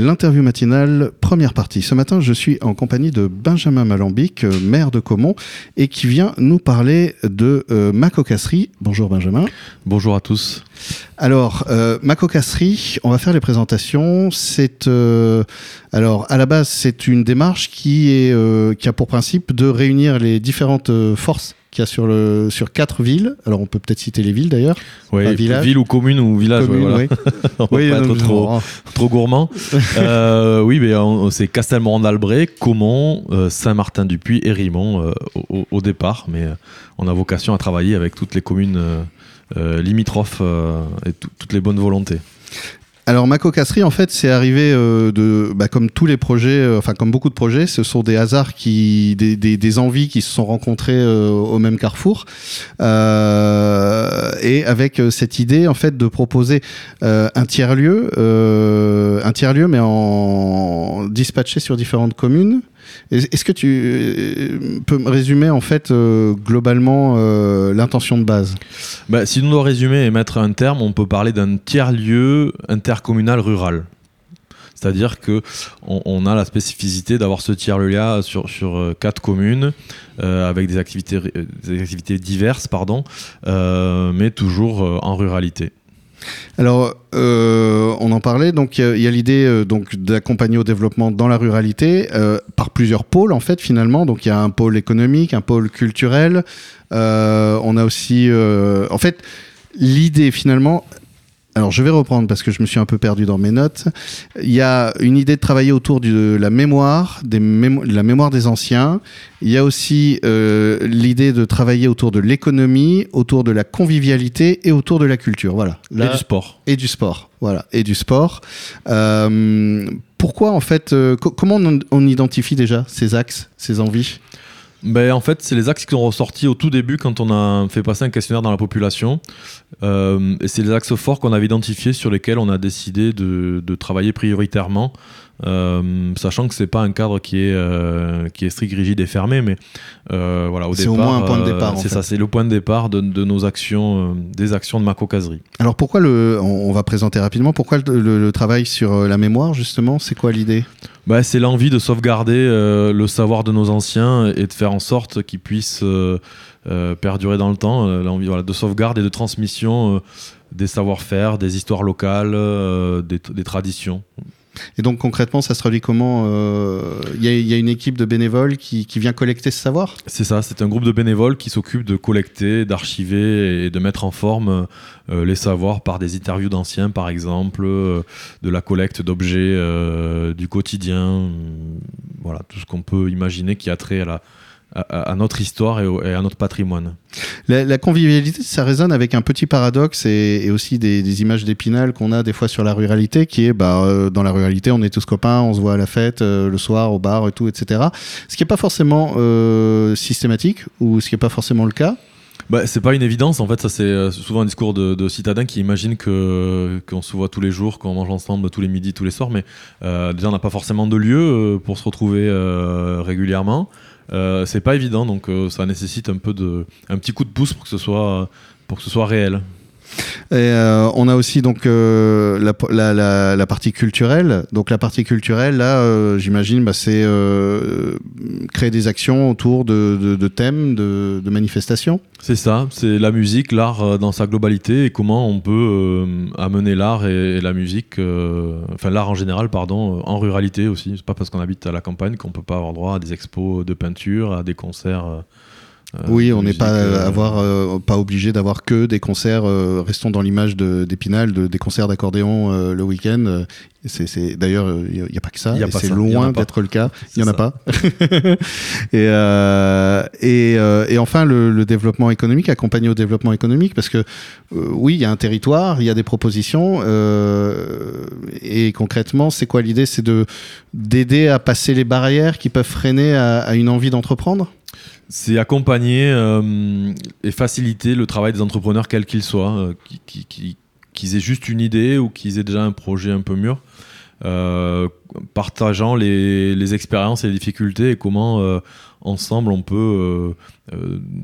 L'interview matinale, première partie. Ce matin, je suis en compagnie de Benjamin Malambic, euh, maire de Caumont, et qui vient nous parler de euh, Macocasserie. Bonjour Benjamin. Bonjour à tous. Alors, euh, Macocasserie, on va faire les présentations. C'est euh, alors à la base, c'est une démarche qui est euh, qui a pour principe de réunir les différentes forces qu'il y a sur le sur quatre villes. Alors, on peut peut-être citer les villes d'ailleurs. Enfin, village. Ville ou commune ou village, ouais, Communes, voilà. oui. on Oui, pas non, être trop, trop gourmand. Euh, oui, mais on- c'est Castelmoron-d'Albret, Caumont, euh, Saint-Martin-du-Puy et Rimont euh, au, au départ. Mais euh, on a vocation à travailler avec toutes les communes euh, euh, limitrophes euh, et tout- toutes les bonnes volontés. Alors Macocasserie, en fait, c'est arrivé euh, de, bah, comme tous les projets, euh, enfin comme beaucoup de projets, ce sont des hasards qui, des, envies qui se sont rencontrées euh, au même carrefour, et avec cette idée en fait de proposer un tiers lieu, un tiers lieu, mais en dispatché sur différentes communes. Est- Est-ce que tu euh, peux me résumer en fait euh, globalement euh, l'intention de base? Bah, si nous doit résumer et mettre un terme, on peut parler d'un tiers-lieu intercommunal rural. C'est-à-dire que on, on a la spécificité d'avoir ce tiers-lieu sur, sur quatre communes avec des activités, des activités diverses, pardon, mais toujours en ruralité. Alors, euh, on en parlait. Donc, il y a l'idée euh, d'accompagner au développement dans la ruralité euh, par plusieurs pôles en fait finalement. Donc, il y a un pôle économique, un pôle culturel. On a aussi, en fait, l'idée finalement. Alors, je vais reprendre parce que je me suis un peu perdu dans mes notes. Il y a une idée de travailler autour de la mémoire, des mémo- la mémoire des anciens. Il y a aussi euh, l'idée de travailler autour de l'économie, autour de la convivialité et autour de la culture. Voilà. Et du sport. et du sport, voilà, et du sport. Euh, pourquoi en fait, euh, co- comment on, on identifie déjà ces axes, ces envies? Ben, en fait, c'est les axes qui sont ressortis au tout début quand on a fait passer un questionnaire dans la population. Euh, et c'est les axes forts qu'on avait identifiés sur lesquels on a décidé de, de travailler prioritairement. Euh, sachant que c'est pas un cadre qui est euh, qui est strict, rigide et fermé, mais euh, voilà au C'est départ, au moins un point de départ, c'est ça, c'est le point de départ de, de nos actions, des actions de Maco Caserie. Alors pourquoi le, on, va présenter rapidement, pourquoi le, le- le travail sur la mémoire justement C'est quoi l'idée? Bah, c'est l'envie de sauvegarder le savoir de nos anciens et de faire en sorte qu'ils puissent perdurer dans le temps. l'envie voilà, de sauvegarde et de transmission des savoir-faire, des histoires locales, des, des traditions. Et donc concrètement, ça se traduit comment euh, Il y, a- une équipe de bénévoles qui, qui vient collecter ce savoir? C'est ça, c'est un groupe de bénévoles qui s'occupe de collecter, d'archiver et de mettre en forme euh, les savoirs par des interviews d'anciens, par exemple, euh, de la collecte d'objets du quotidien, voilà, tout ce qu'on peut imaginer qui a trait à, la, à, à- notre histoire et, au- et à notre patrimoine. La, la convivialité, ça résonne avec un petit paradoxe et, et aussi des, des images d'épinal qu'on a des fois sur la ruralité, qui est bah, euh, dans la ruralité, on est tous copains, on se voit à la fête, euh, le soir, au bar et tout, etc. Ce qui n'est pas forcément euh, systématique ou ce qui n'est pas forcément le cas? Bah, c'est pas une évidence, en fait, ça c'est souvent un discours de, de citadins qui imaginent que qu'on se voit tous les jours, qu'on mange ensemble tous les midis, tous les soirs, mais euh, déjà on n'a pas forcément de lieu pour se retrouver euh, régulièrement. Euh, c'est pas évident, donc euh, ça nécessite un peu de un petit coup de pouce pour que ce soit pour que ce soit réel. Euh, on a aussi donc euh, la, partie culturelle. Donc la partie culturelle, là, euh, j'imagine, bah, c'est créer des actions autour de, thèmes, de, manifestations. C'est ça, c'est la musique, l'art dans sa globalité et comment on peut amener l'art et, la musique, enfin l'art en général, pardon, en ruralité aussi. C'est pas parce qu'on habite à la campagne qu'on peut pas avoir droit à des expos de peinture, à des concerts. Euh, oui, de on n'est pas euh, avoir euh, pas obligé d'avoir que des concerts. euh, restons dans l'image de- d'Épinal, de, des concerts d'accordéon euh, le week-end. Euh, c'est, d'ailleurs, il n'y a, pas que ça. C'est loin d'être le cas. Il y en a pas. et, euh, et, euh, et enfin, le, le développement économique, accompagner au développement économique, parce que euh, oui, il y a un territoire, il y a des propositions, euh, et concrètement, c'est quoi l'idée? C'est de d'aider à passer les barrières qui peuvent freiner à, à une envie d'entreprendre? C'est accompagner euh, et faciliter le travail des entrepreneurs, quels qu'ils soient, euh, qui- qui- qu'ils aient juste une idée ou qu'ils aient déjà un projet un peu mûr, euh, partageant les, les expériences et les difficultés et comment ensemble on peut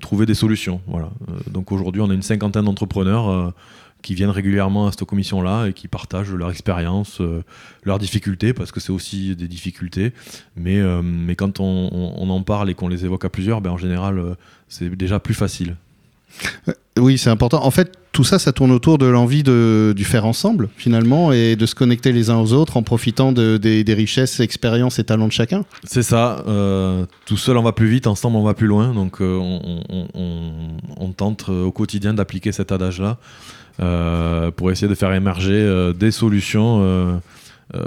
trouver des solutions. Voilà. Donc aujourd'hui, on a une cinquantaine d'entrepreneurs. Euh, qui viennent régulièrement à cette commission-là et qui partagent leur expérience, leurs difficultés, parce que c'est aussi des difficultés. Mais, mais quand on, on, en parle et qu'on les évoque à plusieurs, ben, en général, c'est déjà plus facile. Oui, c'est important. En fait, tout ça, ça tourne autour de l'envie de, du faire ensemble, finalement, et de se connecter les uns aux autres en profitant de, des, richesses, expériences et talents de chacun. C'est ça. Euh, tout seul, on va plus vite, ensemble, on va plus loin. Donc, euh, on, tente euh, au quotidien d'appliquer cet adage-là pour essayer de faire émerger des solutions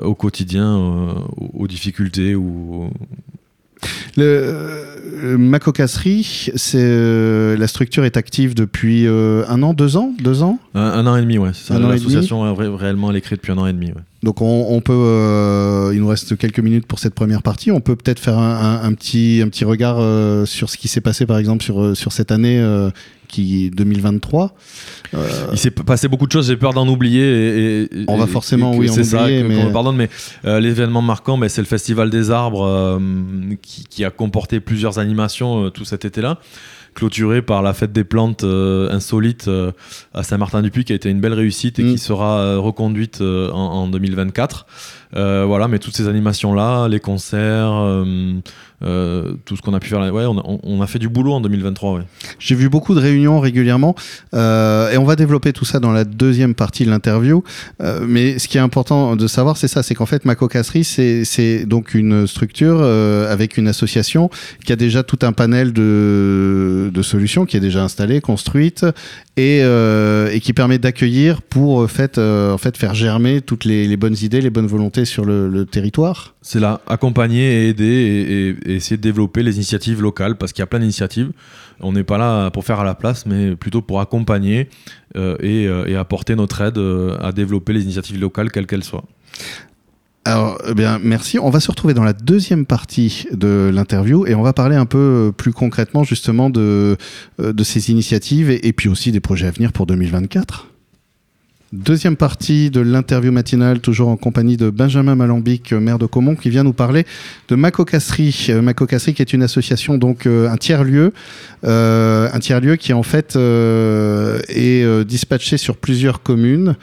au quotidien, aux, difficultés ou le, euh, Macocasserie, c'est euh, la structure est active depuis euh, un an, deux ans, deux ans? Un, an et demi, ouais. L'association réellement elle est créée depuis un an et demi. Ouais. Donc on, peut, il nous reste quelques minutes pour cette première partie. On peut peut-être faire un, petit, un petit regard sur ce qui s'est passé par exemple sur, sur cette année qui 2023. Euh, il s'est passé beaucoup de choses, j'ai peur d'en oublier. Et, on va forcément, oui, c'est ça, mais... pardonne, mais euh, l'événement marquant, ben, c'est le Festival des Arbres euh, qui, a comporté plusieurs animations tout cet été-là clôturé par la fête des plantes insolite à Saint-Martin-du-Puy qui a été une belle réussite et qui mm. sera reconduite en, en, 2024. Voilà, mais toutes ces animations-là, les concerts, euh, tout ce qu'on a pu faire. Ouais, on a, fait du boulot en 2023. J'ai vu beaucoup de réunions régulièrement euh, et on va développer tout ça dans la deuxième partie de l'interview. Euh, mais ce qui est important de savoir, c'est ça, c'est qu'en fait, Macocasserie, c'est donc une structure avec une association qui a déjà tout un panel de, de solutions qui est déjà installé, construite et, et qui permet d'accueillir pour fait, en fait faire germer toutes les, bonnes idées, les bonnes volontés sur le, le territoire. C'est là, accompagner et aider et, essayer de développer les initiatives locales parce qu'il y a plein d'initiatives. On n'est pas là pour faire à la place, mais plutôt pour accompagner euh, euh, et, apporter notre aide euh, à développer les initiatives locales, quelles qu'elles soient. Alors, eh bien, merci. On va se retrouver dans la deuxième partie de l'interview et on va parler un peu plus concrètement justement de, de ces initiatives et, et puis aussi des projets à venir pour 2024. Deuxième partie de l'interview matinale, toujours en compagnie de Benjamin Malambic, maire de Caumont, qui vient nous parler de Macocasserie. Euh, Macocasserie qui est une association, donc euh, un tiers-lieu, euh, un tiers-lieu qui en fait est dispatché sur plusieurs communes.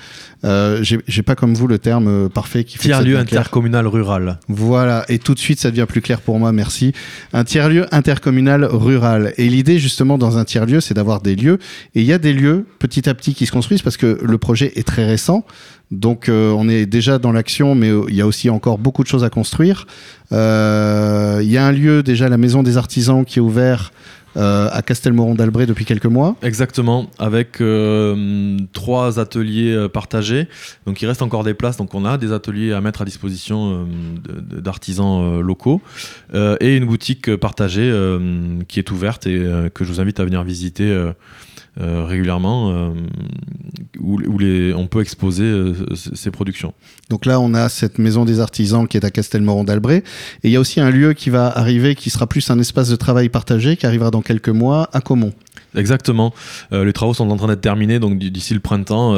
J'ai pas comme vous le terme parfait qui fait tiers-lieu intercommunal rural. Voilà, et tout de suite ça devient plus clair pour moi, merci. Un tiers-lieu intercommunal rural. Et l'idée justement dans un tiers-lieu, c'est d'avoir des lieux. Et il y a des lieux petit à petit qui se construisent parce que le projet est très récent. Donc euh, on est déjà dans l'action, mais euh, il y a aussi encore beaucoup de choses à construire. Euh, il y a un lieu déjà, la Maison des Artisans, qui est ouvert à Castelmoron d'Albret depuis quelques mois. Exactement, avec trois ateliers partagés. Donc il reste encore des places, donc on a des ateliers à mettre à disposition d'artisans locaux et une boutique partagée qui est ouverte et que je vous invite à venir visiter euh, régulièrement euh, où, les, on peut exposer euh, ces productions. Donc là, on a cette maison des artisans qui est à Castelmoron d'Albret. Et il y a aussi un lieu qui va arriver qui sera plus un espace de travail partagé qui arrivera dans quelques mois à Caumont. Exactement. les travaux sont en train d'être terminés, donc d'ici le printemps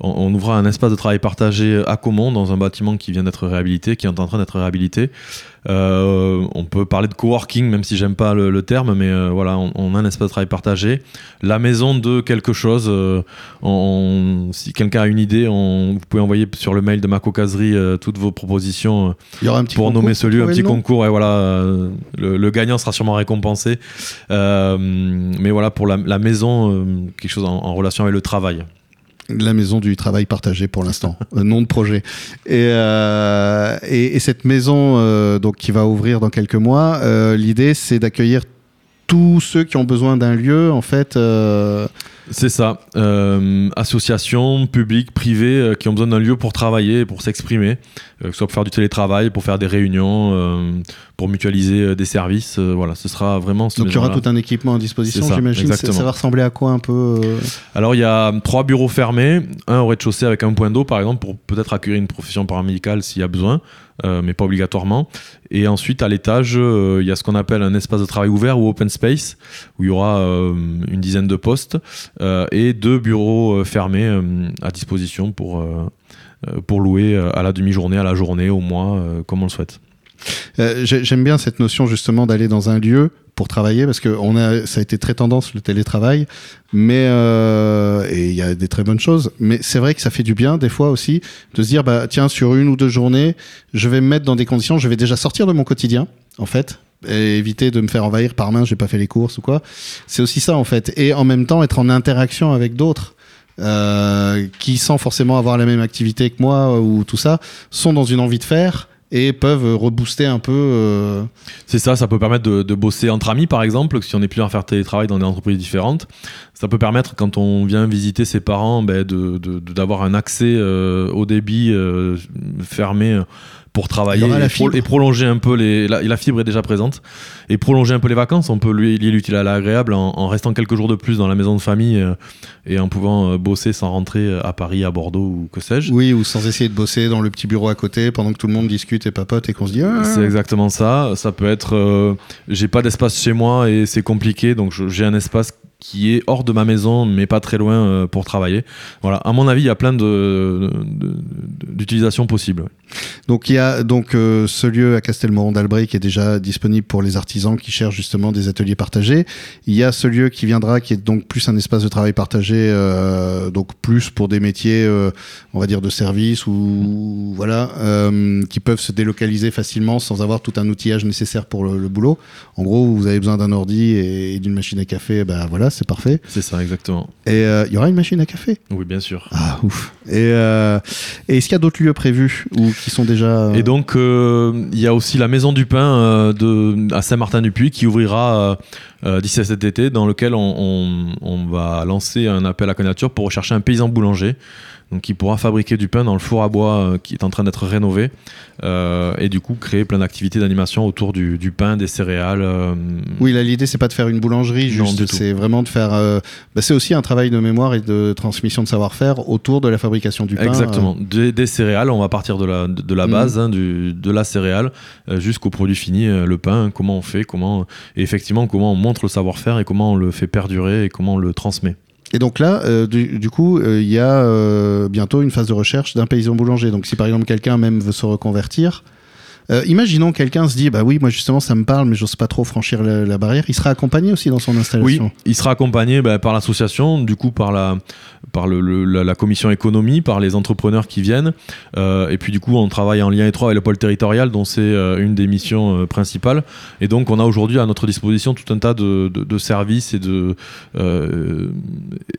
on, ouvra un espace de travail partagé à Caumont dans un bâtiment qui vient d'être réhabilité, qui est en train d'être réhabilité. Euh, on peut parler de coworking, même si j'aime pas le, terme, mais euh, voilà, on, a un espace de travail partagé. La maison de quelque chose. Euh, si quelqu'un a une idée, vous pouvez envoyer sur le mail de ma cocaserie toutes vos propositions pour nommer ce lieu, un petit concours. Et voilà, le, gagnant sera sûrement récompensé. mais voilà, pour la, maison, quelque chose en relation avec le travail la maison du travail partagé pour l'instant, nom de projet. Et, euh, et, cette maison euh, donc qui va ouvrir dans quelques mois, euh, l'idée c'est d'accueillir tous ceux qui ont besoin d'un lieu en fait c'est ça. Euh, associations, publiques, privées, euh, qui ont besoin d'un lieu pour travailler, pour s'exprimer, euh, que ce soit pour faire du télétravail, pour faire des réunions, euh, pour mutualiser des services. voilà, ce sera vraiment. Donc il y aura tout un équipement à disposition, j'imagine. Ça, ça va ressembler à quoi un peu Alors il y a trois bureaux fermés, un au rez-de-chaussée avec un point d'eau par exemple, pour peut-être accueillir une profession paramédicale s'il y a besoin. Euh, mais pas obligatoirement. Et ensuite, à l'étage, euh, il y a ce qu'on appelle un espace de travail ouvert ou open space, où il y aura euh, une dizaine de postes et deux bureaux fermés à disposition pour, pour louer à la demi-journée, à la journée, au mois, comme on le souhaite. J'aime bien cette notion justement d'aller dans un lieu pour travailler parce que on a, ça a été très tendance le télétravail, mais euh, et il y a des très bonnes choses. Mais c'est vrai que ça fait du bien des fois aussi de se dire bah tiens sur une ou deux journées, je vais me mettre dans des conditions, je vais déjà sortir de mon quotidien en fait et éviter de me faire envahir par main, j'ai pas fait les courses ou quoi. C'est aussi ça en fait, et en même temps être en interaction avec d'autres. Euh, qui sans forcément avoir la même activité que moi ou tout ça, sont dans une envie de faire et peuvent rebooster un peu. Euh... C'est ça, ça peut permettre de, bosser entre amis par exemple, si on est plusieurs à faire télétravail dans des entreprises différentes. Ça peut permettre quand on vient visiter ses parents ben, d'avoir un accès euh, au débit euh, fermé pour travailler et, pro et, prolonger un peu les la, la, fibre est déjà présente. Et prolonger un peu les vacances on peut lui lier l'utile à l'agréable en, en, restant quelques jours de plus dans la maison de famille euh, et en pouvant euh, bosser sans rentrer à Paris à Bordeaux ou que sais-je. Oui ou sans essayer de bosser dans le petit bureau à côté pendant que tout le monde discute et papote et qu'on se dit ah. c'est exactement ça. Ça peut être euh, j'ai pas d'espace chez moi et c'est compliqué donc j'ai un espace qui est hors de ma maison mais pas très loin euh, pour travailler. Voilà, à mon avis, il y a plein d'utilisations possibles. Donc il y a donc euh, ce lieu à Castelmoron d'Albret qui est déjà disponible pour les artisans qui cherchent justement des ateliers partagés. Il y a ce lieu qui viendra qui est donc plus un espace de travail partagé euh, donc plus pour des métiers on va dire de service ou voilà qui peuvent se délocaliser facilement sans avoir tout un outillage nécessaire pour le, boulot. En gros, vous avez besoin d'un ordi et d'une machine à café, ben voilà, c'est parfait. C'est ça, exactement. Et il euh, y aura une machine à café? Oui, bien sûr. Ah, ouf. Et, euh, et est-ce qu'il y a d'autres lieux prévus ou qui sont déjà. euh, Et donc, il y a aussi la Maison du Pain de, à Saint-Martin-du-Puy qui ouvrira d'ici à cet été, dans lequel on, on, on, va lancer un appel à candidature pour rechercher un paysan boulanger donc qui pourra fabriquer du pain dans le four à bois euh, qui est en train d'être rénové euh, et du coup créer plein d'activités d'animation autour du, du, pain, des céréales. Euh... Oui, là l'idée c'est pas de faire une boulangerie, juste c'est vraiment de faire. Bah, c'est aussi un travail de mémoire et de transmission de savoir-faire autour de la fabrication du pain. Exactement, des, des, céréales, on va partir de la, de la base, mmh. hein, du, de la céréale jusqu'au produit fini, le pain, comment on fait, comment et effectivement comment on montre le savoir-faire et comment on le fait perdurer et comment on le transmet. Et donc là, euh, du, coup, il euh, y a euh, bientôt une phase de recherche d'un paysan boulanger. Donc si par exemple quelqu'un même veut se reconvertir, euh, imaginons quelqu'un se dit bah oui moi justement ça me parle mais j'ose pas trop franchir la, la, barrière. Il sera accompagné aussi dans son installation. Oui, il sera accompagné bah, par l'association, du coup par la par le, le, la, la, commission économie, par les entrepreneurs qui viennent. Euh, et puis du coup on travaille en lien étroit avec le pôle territorial dont c'est euh, une des missions principales. Et donc on a aujourd'hui à notre disposition tout un tas de, de, de services et de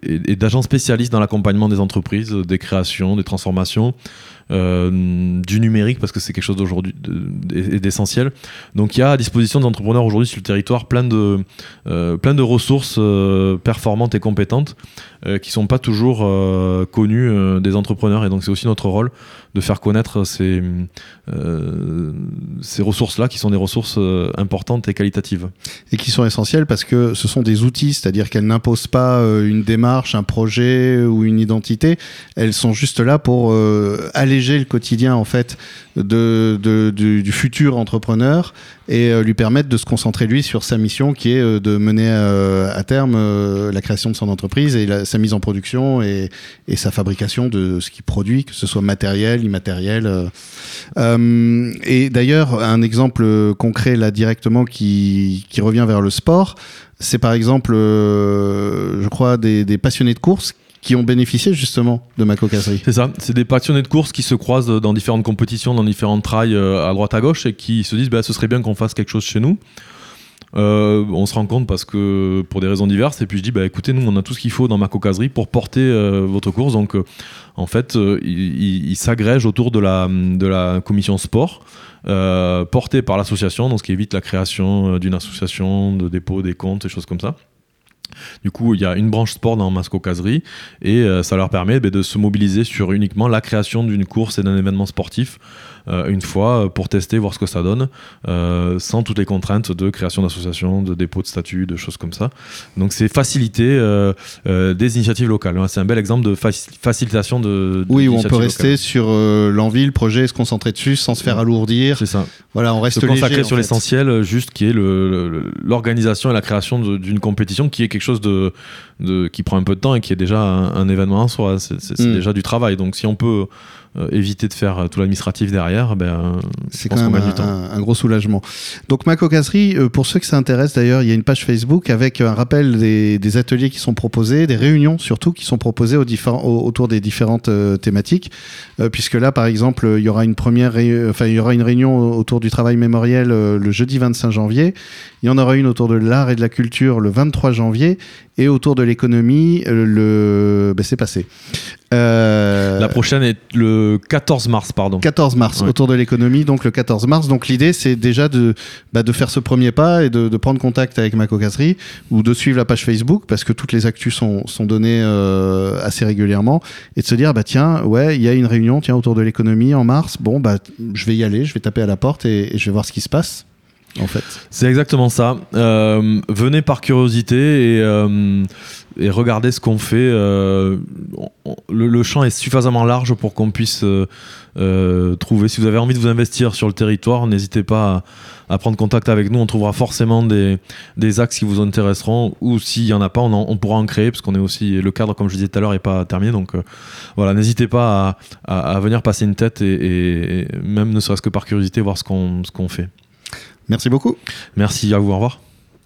et, et d'agents spécialistes dans l'accompagnement des entreprises, des créations, des transformations. Euh, du numérique parce que c'est quelque chose d'aujourd'hui d'essentiel. Donc il y a à disposition des entrepreneurs aujourd'hui sur le territoire plein de, euh, plein de ressources euh, performantes et compétentes qui sont pas toujours connues des entrepreneurs et donc c'est aussi notre rôle de faire connaître ces, ces ressources-là qui sont des ressources importantes et qualitatives. Et qui sont essentielles parce que ce sont des outils, c'est-à-dire qu'elles n'imposent pas une démarche, un projet ou une identité, elles sont juste là pour le quotidien en fait de, du, futur entrepreneur et euh, lui permettre de se concentrer lui sur sa mission qui est euh, de mener euh, à terme la création de son entreprise et sa mise en production et, et, sa fabrication de ce qu'il produit, que ce soit matériel, immatériel. et d'ailleurs, un exemple concret là directement qui, qui revient vers le sport, c'est par exemple, je crois, des, des passionnés de course qui ont bénéficié justement de ma cocasserie. C'est ça, c'est des passionnés de course qui se croisent dans différentes compétitions, dans différentes trails à droite à gauche et qui se disent bah, ce serait bien qu'on fasse quelque chose chez nous. Euh, on se rend compte parce que pour des raisons diverses et puis je dis bah écoutez nous on a tout ce qu'il faut dans ma cocaserie pour porter euh, votre course donc euh, en fait il, il, autour de la, commission sport portée par l'association donc ce qui évite la création d'une association de dépôt des comptes et choses comme ça du coup, il y a une branche sport dans Masco Caserie et euh, ça leur permet bah, de se mobiliser sur uniquement la création d'une course et d'un événement sportif euh, une fois pour tester, voir ce que ça donne, euh, sans toutes les contraintes de création d'associations, de dépôt de statut, de choses comme ça. Donc c'est faciliter euh, des initiatives locales. C'est un bel exemple de faci facilitation de, de Oui, où on peut rester locales. sur l'envie, le projet, se concentrer dessus sans se faire alourdir. C'est ça. Voilà, on reste se consacrer léger, sur l'essentiel, juste qui est l'organisation et la création d'une compétition qui est quelque chose de, de, qui prend un peu de temps et qui est déjà un, un événement en soi. C'est mm. déjà du travail. Donc si on peut éviter de faire tout l'administratif derrière, ben, c'est quand même un, un, gros soulagement. Donc ma cocasserie, pour ceux que ça intéresse d'ailleurs, il y a une page Facebook avec un rappel des, des, ateliers qui sont proposés, des réunions surtout qui sont proposées au autour des différentes thématiques, puisque là par exemple il y aura une première, enfin il y aura une réunion autour du travail mémoriel le jeudi 25 janvier, il y en aura une autour de l'art et de la culture le 23 janvier et autour de l'économie, euh, le... Ben, c'est passé. Euh, la prochaine est le 14 mars, pardon. 14 mars, autour de l'économie, donc le 14 mars. Donc l'idée, c'est déjà de, bah, de faire ce premier pas et de, prendre contact avec ma cocasserie ou de suivre la page Facebook parce que toutes les actus sont, sont données euh, assez régulièrement et de se dire, bah tiens, ouais, il y a une réunion tiens, autour de l'économie en mars. Bon, bah, je vais y aller, je vais taper à la porte et je vais voir ce qui se passe en fait. C'est exactement ça. Euh, venez par curiosité et, euh, et regardez ce qu'on fait. Euh, le, champ est suffisamment large pour qu'on puisse trouver. Si vous avez envie de vous investir sur le territoire, n'hésitez pas à, prendre contact avec nous. On trouvera forcément des, axes qui vous intéresseront. Ou s'il n'y en a pas, on, pourra en créer parce qu'on est aussi le cadre, comme je disais tout à l'heure, n'est pas terminé. Donc voilà, n'hésitez pas à, venir passer une tête et, même ne serait-ce que par curiosité voir ce qu'on fait. Merci beaucoup. Merci à vous, au revoir.